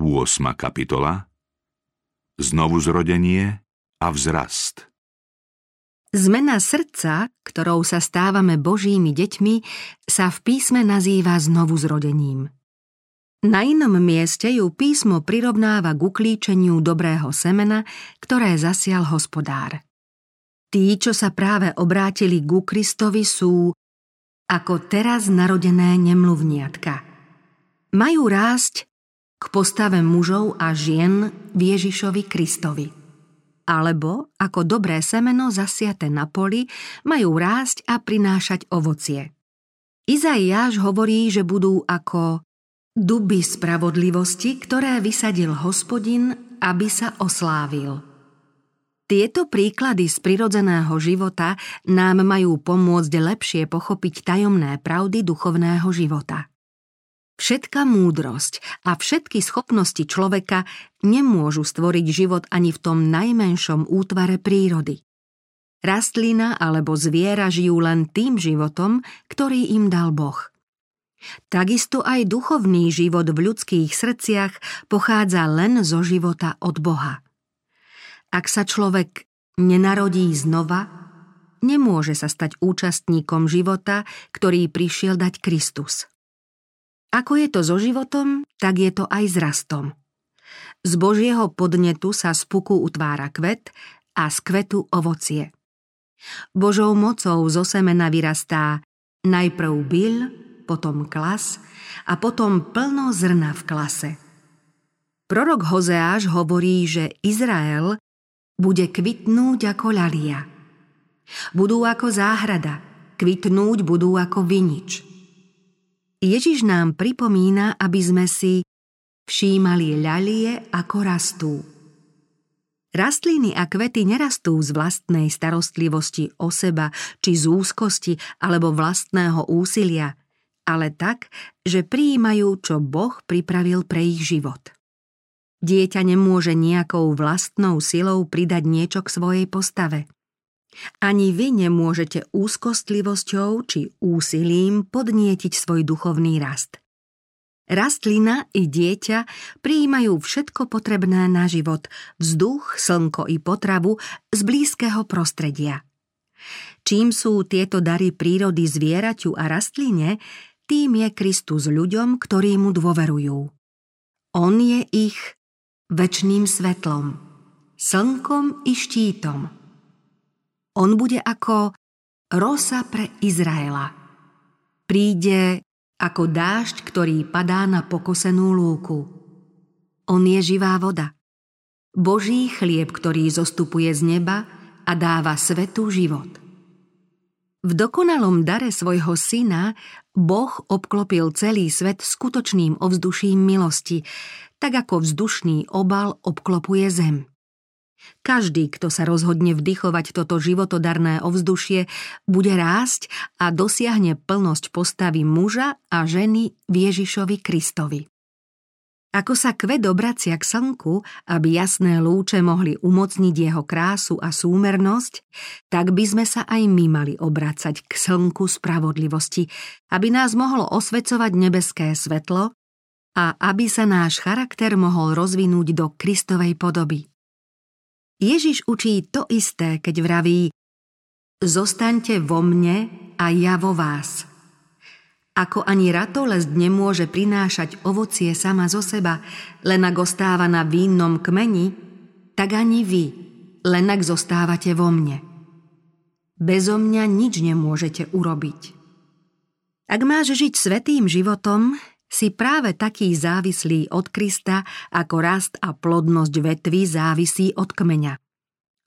8. kapitola Znovu zrodenie a vzrast Zmena srdca, ktorou sa stávame Božími deťmi, sa v písme nazýva znovu zrodením. Na inom mieste ju písmo prirovnáva k uklíčeniu dobrého semena, ktoré zasial hospodár. Tí, čo sa práve obrátili ku Kristovi, sú ako teraz narodené nemluvniatka. Majú rásť k postave mužov a žien v Ježišovi Kristovi. Alebo, ako dobré semeno zasiate na poli, majú rásť a prinášať ovocie. Izaiáš hovorí, že budú ako duby spravodlivosti, ktoré vysadil hospodin, aby sa oslávil. Tieto príklady z prirodzeného života nám majú pomôcť lepšie pochopiť tajomné pravdy duchovného života. Všetka múdrosť a všetky schopnosti človeka nemôžu stvoriť život ani v tom najmenšom útvare prírody. Rastlina alebo zviera žijú len tým životom, ktorý im dal Boh. Takisto aj duchovný život v ľudských srdciach pochádza len zo života od Boha. Ak sa človek nenarodí znova, nemôže sa stať účastníkom života, ktorý prišiel dať Kristus. Ako je to so životom, tak je to aj s rastom. Z Božieho podnetu sa z puku utvára kvet a z kvetu ovocie. Božou mocou zo semena vyrastá najprv byl, potom klas a potom plno zrna v klase. Prorok Hozeáš hovorí, že Izrael bude kvitnúť ako ľalia. Budú ako záhrada, kvitnúť budú ako vinič – Ježiš nám pripomína, aby sme si všímali ľalie, ako rastú. Rastliny a kvety nerastú z vlastnej starostlivosti o seba či z úzkosti alebo vlastného úsilia, ale tak, že prijímajú, čo Boh pripravil pre ich život. Dieťa nemôže nejakou vlastnou silou pridať niečo k svojej postave – ani vy nemôžete úzkostlivosťou či úsilím podnietiť svoj duchovný rast. Rastlina i dieťa prijímajú všetko potrebné na život, vzduch, slnko i potravu z blízkeho prostredia. Čím sú tieto dary prírody zvieraťu a rastline, tým je Kristus ľuďom, ktorí mu dôverujú. On je ich väčným svetlom, slnkom i štítom – on bude ako rosa pre Izraela. Príde ako dážď, ktorý padá na pokosenú lúku. On je živá voda. Boží chlieb, ktorý zostupuje z neba a dáva svetu život. V dokonalom dare svojho syna Boh obklopil celý svet skutočným ovzduším milosti, tak ako vzdušný obal obklopuje zem. Každý, kto sa rozhodne vdychovať toto životodarné ovzdušie, bude rásť a dosiahne plnosť postavy muža a ženy v Ježišovi Kristovi. Ako sa kvet obracia k slnku, aby jasné lúče mohli umocniť jeho krásu a súmernosť, tak by sme sa aj my mali obracať k slnku spravodlivosti, aby nás mohlo osvecovať nebeské svetlo a aby sa náš charakter mohol rozvinúť do Kristovej podoby. Ježiš učí to isté, keď vraví Zostaňte vo mne a ja vo vás. Ako ani ratolesť nemôže prinášať ovocie sama zo seba, len ak ostáva na vínnom kmeni, tak ani vy, len ak zostávate vo mne. Bezo mňa nič nemôžete urobiť. Ak máš žiť svetým životom, si práve taký závislý od Krista, ako rast a plodnosť vetvy závisí od kmeňa.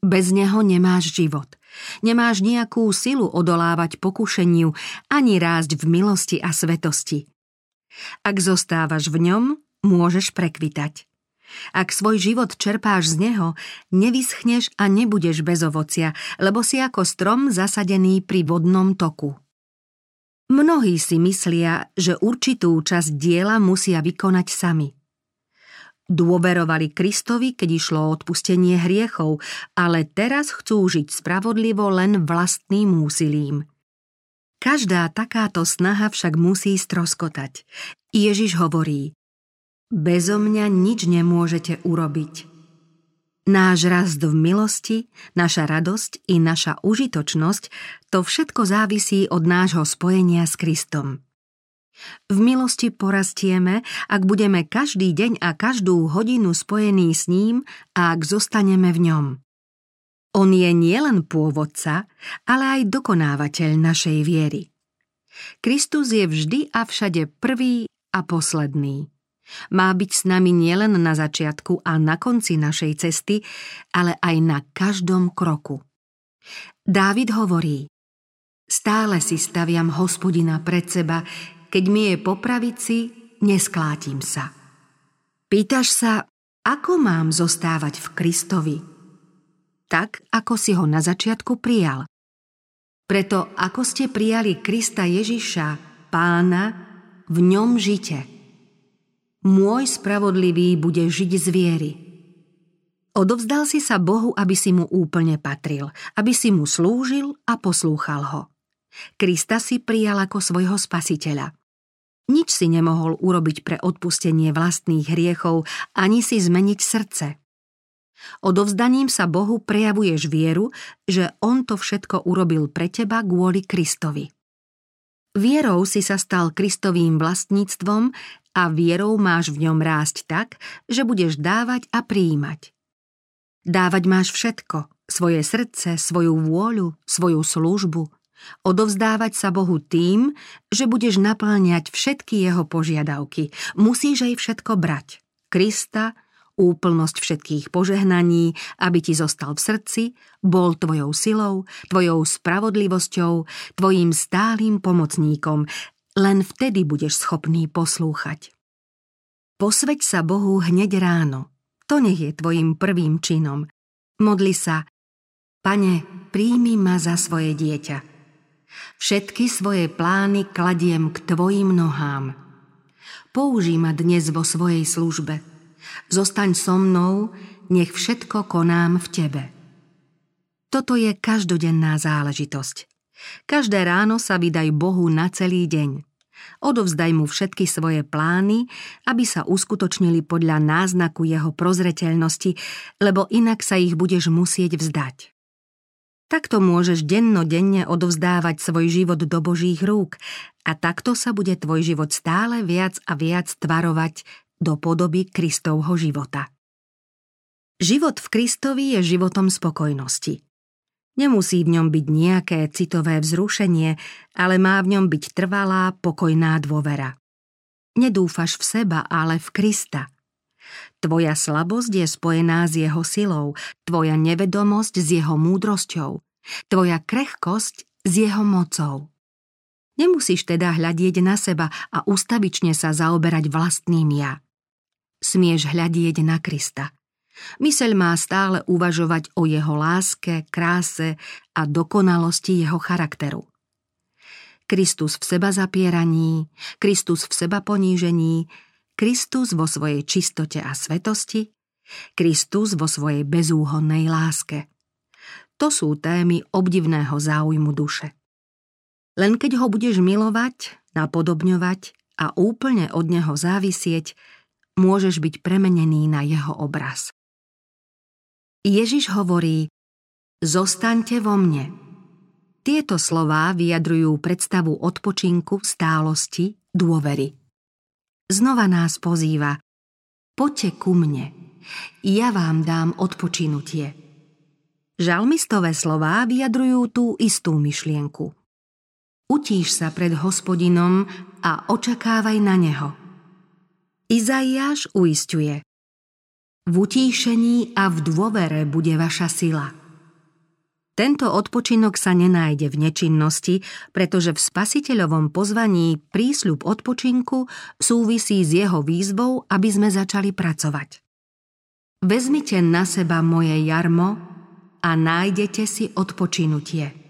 Bez neho nemáš život. Nemáš nejakú silu odolávať pokušeniu ani rásť v milosti a svetosti. Ak zostávaš v ňom, môžeš prekvitať. Ak svoj život čerpáš z neho, nevyschneš a nebudeš bez ovocia, lebo si ako strom zasadený pri vodnom toku. Mnohí si myslia, že určitú časť diela musia vykonať sami. Dôverovali Kristovi, keď išlo o odpustenie hriechov, ale teraz chcú žiť spravodlivo len vlastným úsilím. Každá takáto snaha však musí stroskotať. Ježiš hovorí Bezo mňa nič nemôžete urobiť. Náš rast v milosti, naša radosť i naša užitočnosť, to všetko závisí od nášho spojenia s Kristom. V milosti porastieme, ak budeme každý deň a každú hodinu spojení s ním a ak zostaneme v ňom. On je nielen pôvodca, ale aj dokonávateľ našej viery. Kristus je vždy a všade prvý a posledný. Má byť s nami nielen na začiatku a na konci našej cesty, ale aj na každom kroku. Dávid hovorí, stále si staviam hospodina pred seba, keď mi je po pravici, nesklátim sa. Pýtaš sa, ako mám zostávať v Kristovi? Tak, ako si ho na začiatku prijal. Preto, ako ste prijali Krista Ježiša, pána, v ňom žite. Môj spravodlivý bude žiť z viery. Odovzdal si sa Bohu, aby si mu úplne patril, aby si mu slúžil a poslúchal ho. Krista si prijal ako svojho spasiteľa. Nič si nemohol urobiť pre odpustenie vlastných hriechov, ani si zmeniť srdce. Odovzdaním sa Bohu prejavuješ vieru, že On to všetko urobil pre teba kvôli Kristovi. Vierou si sa stal Kristovým vlastníctvom a vierou máš v ňom rásť tak, že budeš dávať a prijímať. Dávať máš všetko, svoje srdce, svoju vôľu, svoju službu. Odovzdávať sa Bohu tým, že budeš naplňať všetky jeho požiadavky. Musíš aj všetko brať. Krista, úplnosť všetkých požehnaní, aby ti zostal v srdci, bol tvojou silou, tvojou spravodlivosťou, tvojim stálym pomocníkom. Len vtedy budeš schopný poslúchať. Posveď sa Bohu hneď ráno. To nech je tvojim prvým činom. Modli sa, Pane, príjmi ma za svoje dieťa. Všetky svoje plány kladiem k Tvojim nohám. Použij ma dnes vo svojej službe – Zostaň so mnou, nech všetko konám v tebe. Toto je každodenná záležitosť. Každé ráno sa vydaj Bohu na celý deň. Odovzdaj mu všetky svoje plány, aby sa uskutočnili podľa náznaku jeho prozreteľnosti, lebo inak sa ich budeš musieť vzdať. Takto môžeš dennodenne odovzdávať svoj život do Božích rúk a takto sa bude tvoj život stále viac a viac tvarovať do podoby Kristovho života. Život v Kristovi je životom spokojnosti. Nemusí v ňom byť nejaké citové vzrušenie, ale má v ňom byť trvalá, pokojná dôvera. Nedúfaš v seba, ale v Krista. Tvoja slabosť je spojená s jeho silou, tvoja nevedomosť s jeho múdrosťou, tvoja krehkosť s jeho mocou. Nemusíš teda hľadieť na seba a ustavične sa zaoberať vlastným ja smieš hľadieť na Krista. Myseľ má stále uvažovať o jeho láske, kráse a dokonalosti jeho charakteru. Kristus v seba zapieraní, Kristus v seba ponížení, Kristus vo svojej čistote a svetosti, Kristus vo svojej bezúhonnej láske. To sú témy obdivného záujmu duše. Len keď ho budeš milovať, napodobňovať a úplne od neho závisieť, môžeš byť premenený na jeho obraz. Ježiš hovorí, zostaňte vo mne. Tieto slová vyjadrujú predstavu odpočinku, stálosti, dôvery. Znova nás pozýva, poďte ku mne, ja vám dám odpočinutie. Žalmistové slová vyjadrujú tú istú myšlienku. Utíš sa pred hospodinom a očakávaj na neho – Izaiáš uistuje V utíšení a v dôvere bude vaša sila. Tento odpočinok sa nenájde v nečinnosti, pretože v spasiteľovom pozvaní prísľub odpočinku súvisí s jeho výzvou, aby sme začali pracovať. Vezmite na seba moje jarmo a nájdete si odpočinutie.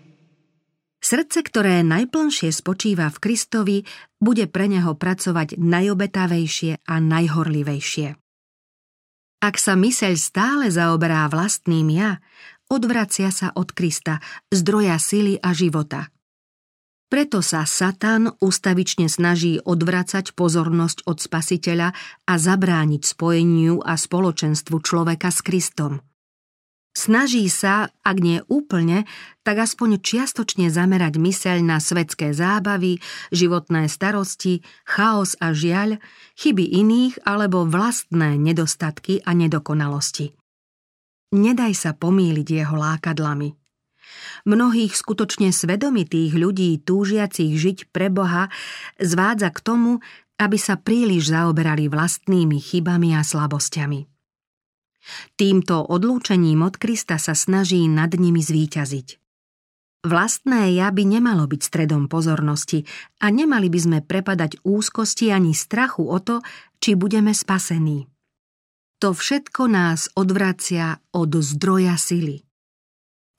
Srdce, ktoré najplnšie spočíva v Kristovi, bude pre neho pracovať najobetavejšie a najhorlivejšie. Ak sa myseľ stále zaoberá vlastným ja, odvracia sa od Krista, zdroja sily a života. Preto sa Satan ustavične snaží odvracať pozornosť od spasiteľa a zabrániť spojeniu a spoločenstvu človeka s Kristom. Snaží sa, ak nie úplne, tak aspoň čiastočne zamerať myseľ na svetské zábavy, životné starosti, chaos a žiaľ, chyby iných alebo vlastné nedostatky a nedokonalosti. Nedaj sa pomýliť jeho lákadlami. Mnohých skutočne svedomitých ľudí túžiacich žiť pre Boha zvádza k tomu, aby sa príliš zaoberali vlastnými chybami a slabosťami. Týmto odlúčením od Krista sa snaží nad nimi zvíťaziť. Vlastné ja by nemalo byť stredom pozornosti a nemali by sme prepadať úzkosti ani strachu o to, či budeme spasení. To všetko nás odvracia od zdroja sily.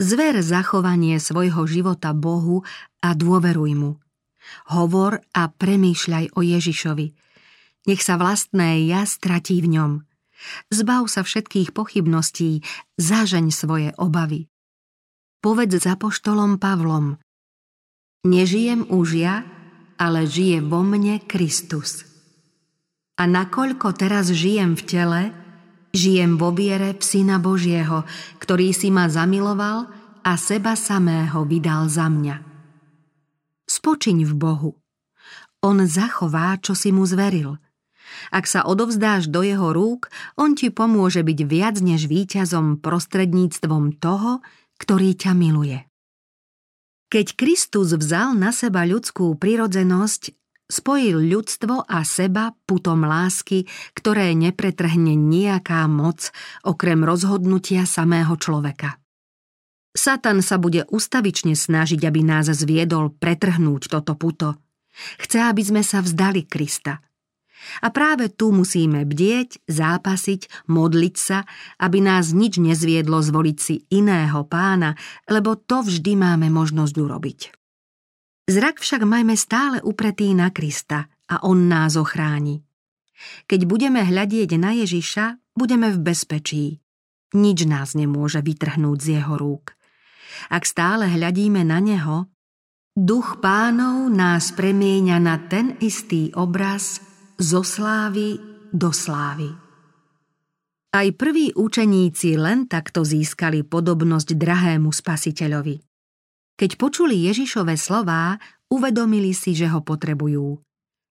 Zver zachovanie svojho života Bohu a dôveruj mu. Hovor a premýšľaj o Ježišovi. Nech sa vlastné ja stratí v ňom – Zbav sa všetkých pochybností, zažeň svoje obavy. Povedz za poštolom Pavlom. Nežijem už ja, ale žije vo mne Kristus. A nakoľko teraz žijem v tele, žijem vo viere v Syna Božieho, ktorý si ma zamiloval a seba samého vydal za mňa. Spočiň v Bohu. On zachová, čo si mu zveril – ak sa odovzdáš do jeho rúk, on ti pomôže byť viac než víťazom prostredníctvom toho, ktorý ťa miluje. Keď Kristus vzal na seba ľudskú prirodzenosť, spojil ľudstvo a seba putom lásky, ktoré nepretrhne nejaká moc, okrem rozhodnutia samého človeka. Satan sa bude ustavične snažiť, aby nás zviedol pretrhnúť toto puto. Chce, aby sme sa vzdali Krista – a práve tu musíme bdieť, zápasiť, modliť sa, aby nás nič nezviedlo zvoliť si iného pána, lebo to vždy máme možnosť urobiť. Zrak však majme stále upretý na Krista a On nás ochráni. Keď budeme hľadieť na Ježiša, budeme v bezpečí. Nič nás nemôže vytrhnúť z jeho rúk. Ak stále hľadíme na Neho, duch pánov nás premieňa na ten istý obraz, zo slávy do slávy. Aj prví učeníci len takto získali podobnosť drahému spasiteľovi. Keď počuli Ježišove slová, uvedomili si, že ho potrebujú.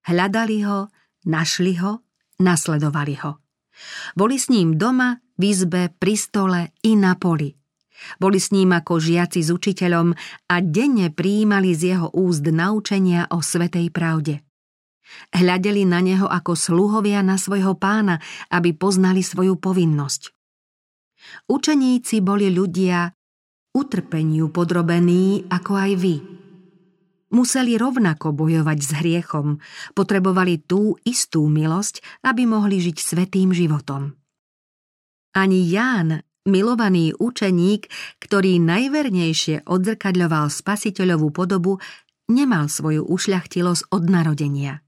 Hľadali ho, našli ho, nasledovali ho. Boli s ním doma, v izbe, pri stole i na poli. Boli s ním ako žiaci s učiteľom a denne prijímali z jeho úst naučenia o svetej pravde. Hľadeli na neho ako sluhovia na svojho pána, aby poznali svoju povinnosť. Učeníci boli ľudia utrpeniu podrobení ako aj vy. Museli rovnako bojovať s hriechom, potrebovali tú istú milosť, aby mohli žiť svetým životom. Ani Ján, milovaný učeník, ktorý najvernejšie odzrkadľoval spasiteľovú podobu, nemal svoju ušľachtilosť od narodenia.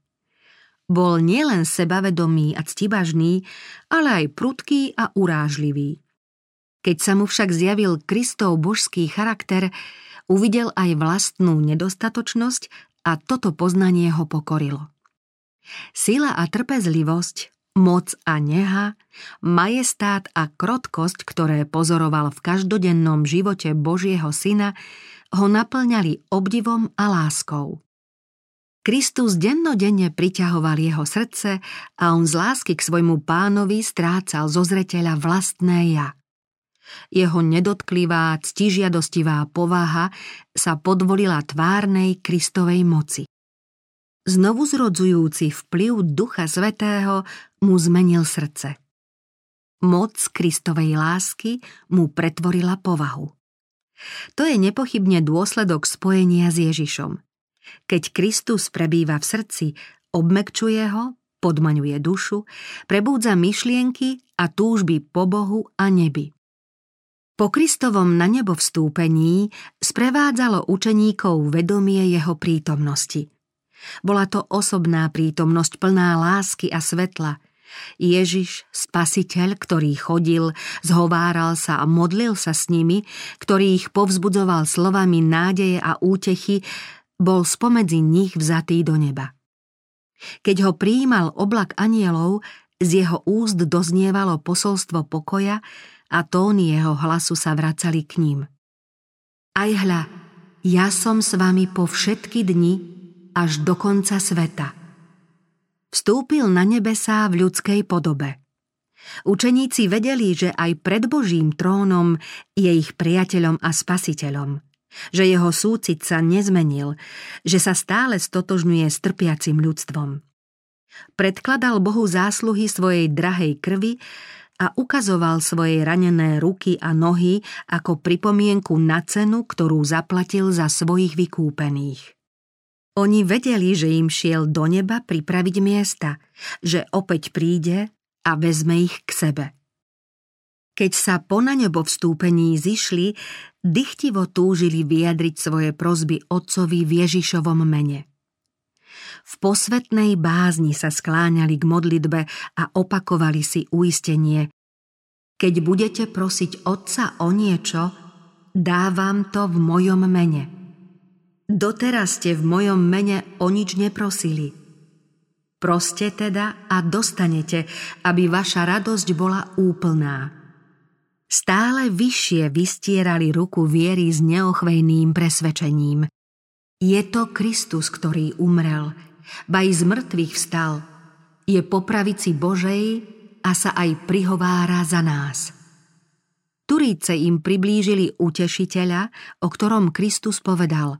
Bol nielen sebavedomý a ctibažný, ale aj prudký a urážlivý. Keď sa mu však zjavil Kristov božský charakter, uvidel aj vlastnú nedostatočnosť a toto poznanie ho pokorilo. Sila a trpezlivosť, moc a neha, majestát a krotkosť, ktoré pozoroval v každodennom živote Božieho syna, ho naplňali obdivom a láskou. Kristus dennodenne priťahoval jeho srdce a on z lásky k svojmu pánovi strácal zo zreteľa vlastné ja. Jeho nedotklivá, ctižiadostivá povaha sa podvolila tvárnej Kristovej moci. Znovu zrodzujúci vplyv Ducha Svetého mu zmenil srdce. Moc Kristovej lásky mu pretvorila povahu. To je nepochybne dôsledok spojenia s Ježišom – keď Kristus prebýva v srdci, obmekčuje ho, podmaňuje dušu, prebúdza myšlienky a túžby po Bohu a nebi. Po Kristovom na nebo vstúpení sprevádzalo učeníkov vedomie jeho prítomnosti. Bola to osobná prítomnosť plná lásky a svetla. Ježiš, spasiteľ, ktorý chodil, zhováral sa a modlil sa s nimi, ktorý ich povzbudzoval slovami nádeje a útechy, bol spomedzi nich vzatý do neba. Keď ho prijímal oblak anielov, z jeho úst doznievalo posolstvo pokoja a tóny jeho hlasu sa vracali k ním. Aj hľa, ja som s vami po všetky dni až do konca sveta. Vstúpil na nebesá v ľudskej podobe. Učeníci vedeli, že aj pred Božím trónom je ich priateľom a spasiteľom že jeho súcit sa nezmenil, že sa stále stotožňuje s trpiacim ľudstvom. Predkladal Bohu zásluhy svojej drahej krvi a ukazoval svoje ranené ruky a nohy ako pripomienku na cenu, ktorú zaplatil za svojich vykúpených. Oni vedeli, že im šiel do neba pripraviť miesta, že opäť príde a vezme ich k sebe. Keď sa po na nebo vstúpení zišli, dychtivo túžili vyjadriť svoje prozby Otcovi v Ježišovom mene. V posvetnej bázni sa skláňali k modlitbe a opakovali si uistenie. Keď budete prosiť Otca o niečo, dávam to v mojom mene. Doteraz ste v mojom mene o nič neprosili. Proste teda a dostanete, aby vaša radosť bola úplná. Stále vyššie vystierali ruku viery s neochvejným presvedčením. Je to Kristus, ktorý umrel, ba i z mŕtvych vstal. Je po pravici Božej a sa aj prihovára za nás. Turíce im priblížili utešiteľa, o ktorom Kristus povedal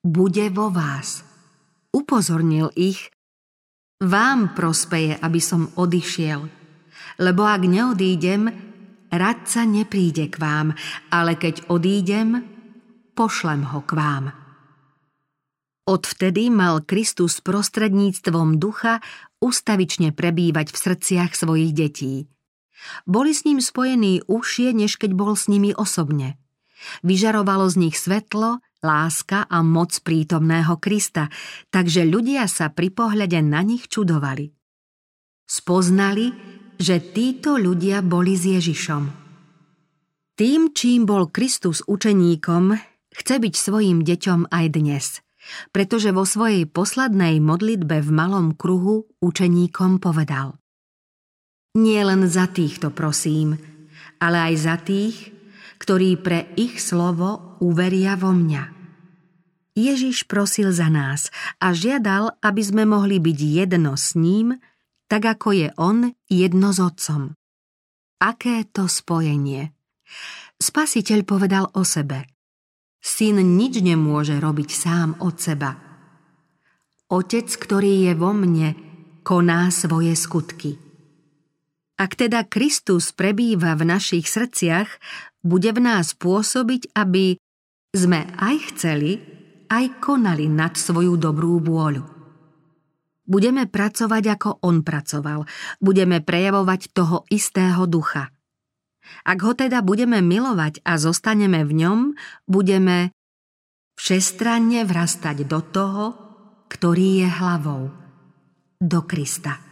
Bude vo vás. Upozornil ich, vám prospeje, aby som odišiel, lebo ak neodídem, radca nepríde k vám, ale keď odídem, pošlem ho k vám. Odvtedy mal Kristus prostredníctvom ducha ustavične prebývať v srdciach svojich detí. Boli s ním spojení užšie, než keď bol s nimi osobne. Vyžarovalo z nich svetlo, láska a moc prítomného Krista, takže ľudia sa pri pohľade na nich čudovali. Spoznali, že títo ľudia boli s Ježišom. Tým, čím bol Kristus učeníkom, chce byť svojim deťom aj dnes, pretože vo svojej poslednej modlitbe v malom kruhu učeníkom povedal Nie len za týchto prosím, ale aj za tých, ktorí pre ich slovo uveria vo mňa. Ježiš prosil za nás a žiadal, aby sme mohli byť jedno s ním tak ako je on jedno s otcom. Aké to spojenie? Spasiteľ povedal o sebe. Syn nič nemôže robiť sám od seba. Otec, ktorý je vo mne, koná svoje skutky. Ak teda Kristus prebýva v našich srdciach, bude v nás pôsobiť, aby sme aj chceli, aj konali nad svoju dobrú vôľu. Budeme pracovať, ako on pracoval. Budeme prejavovať toho istého ducha. Ak ho teda budeme milovať a zostaneme v ňom, budeme všestranne vrastať do toho, ktorý je hlavou, do Krista.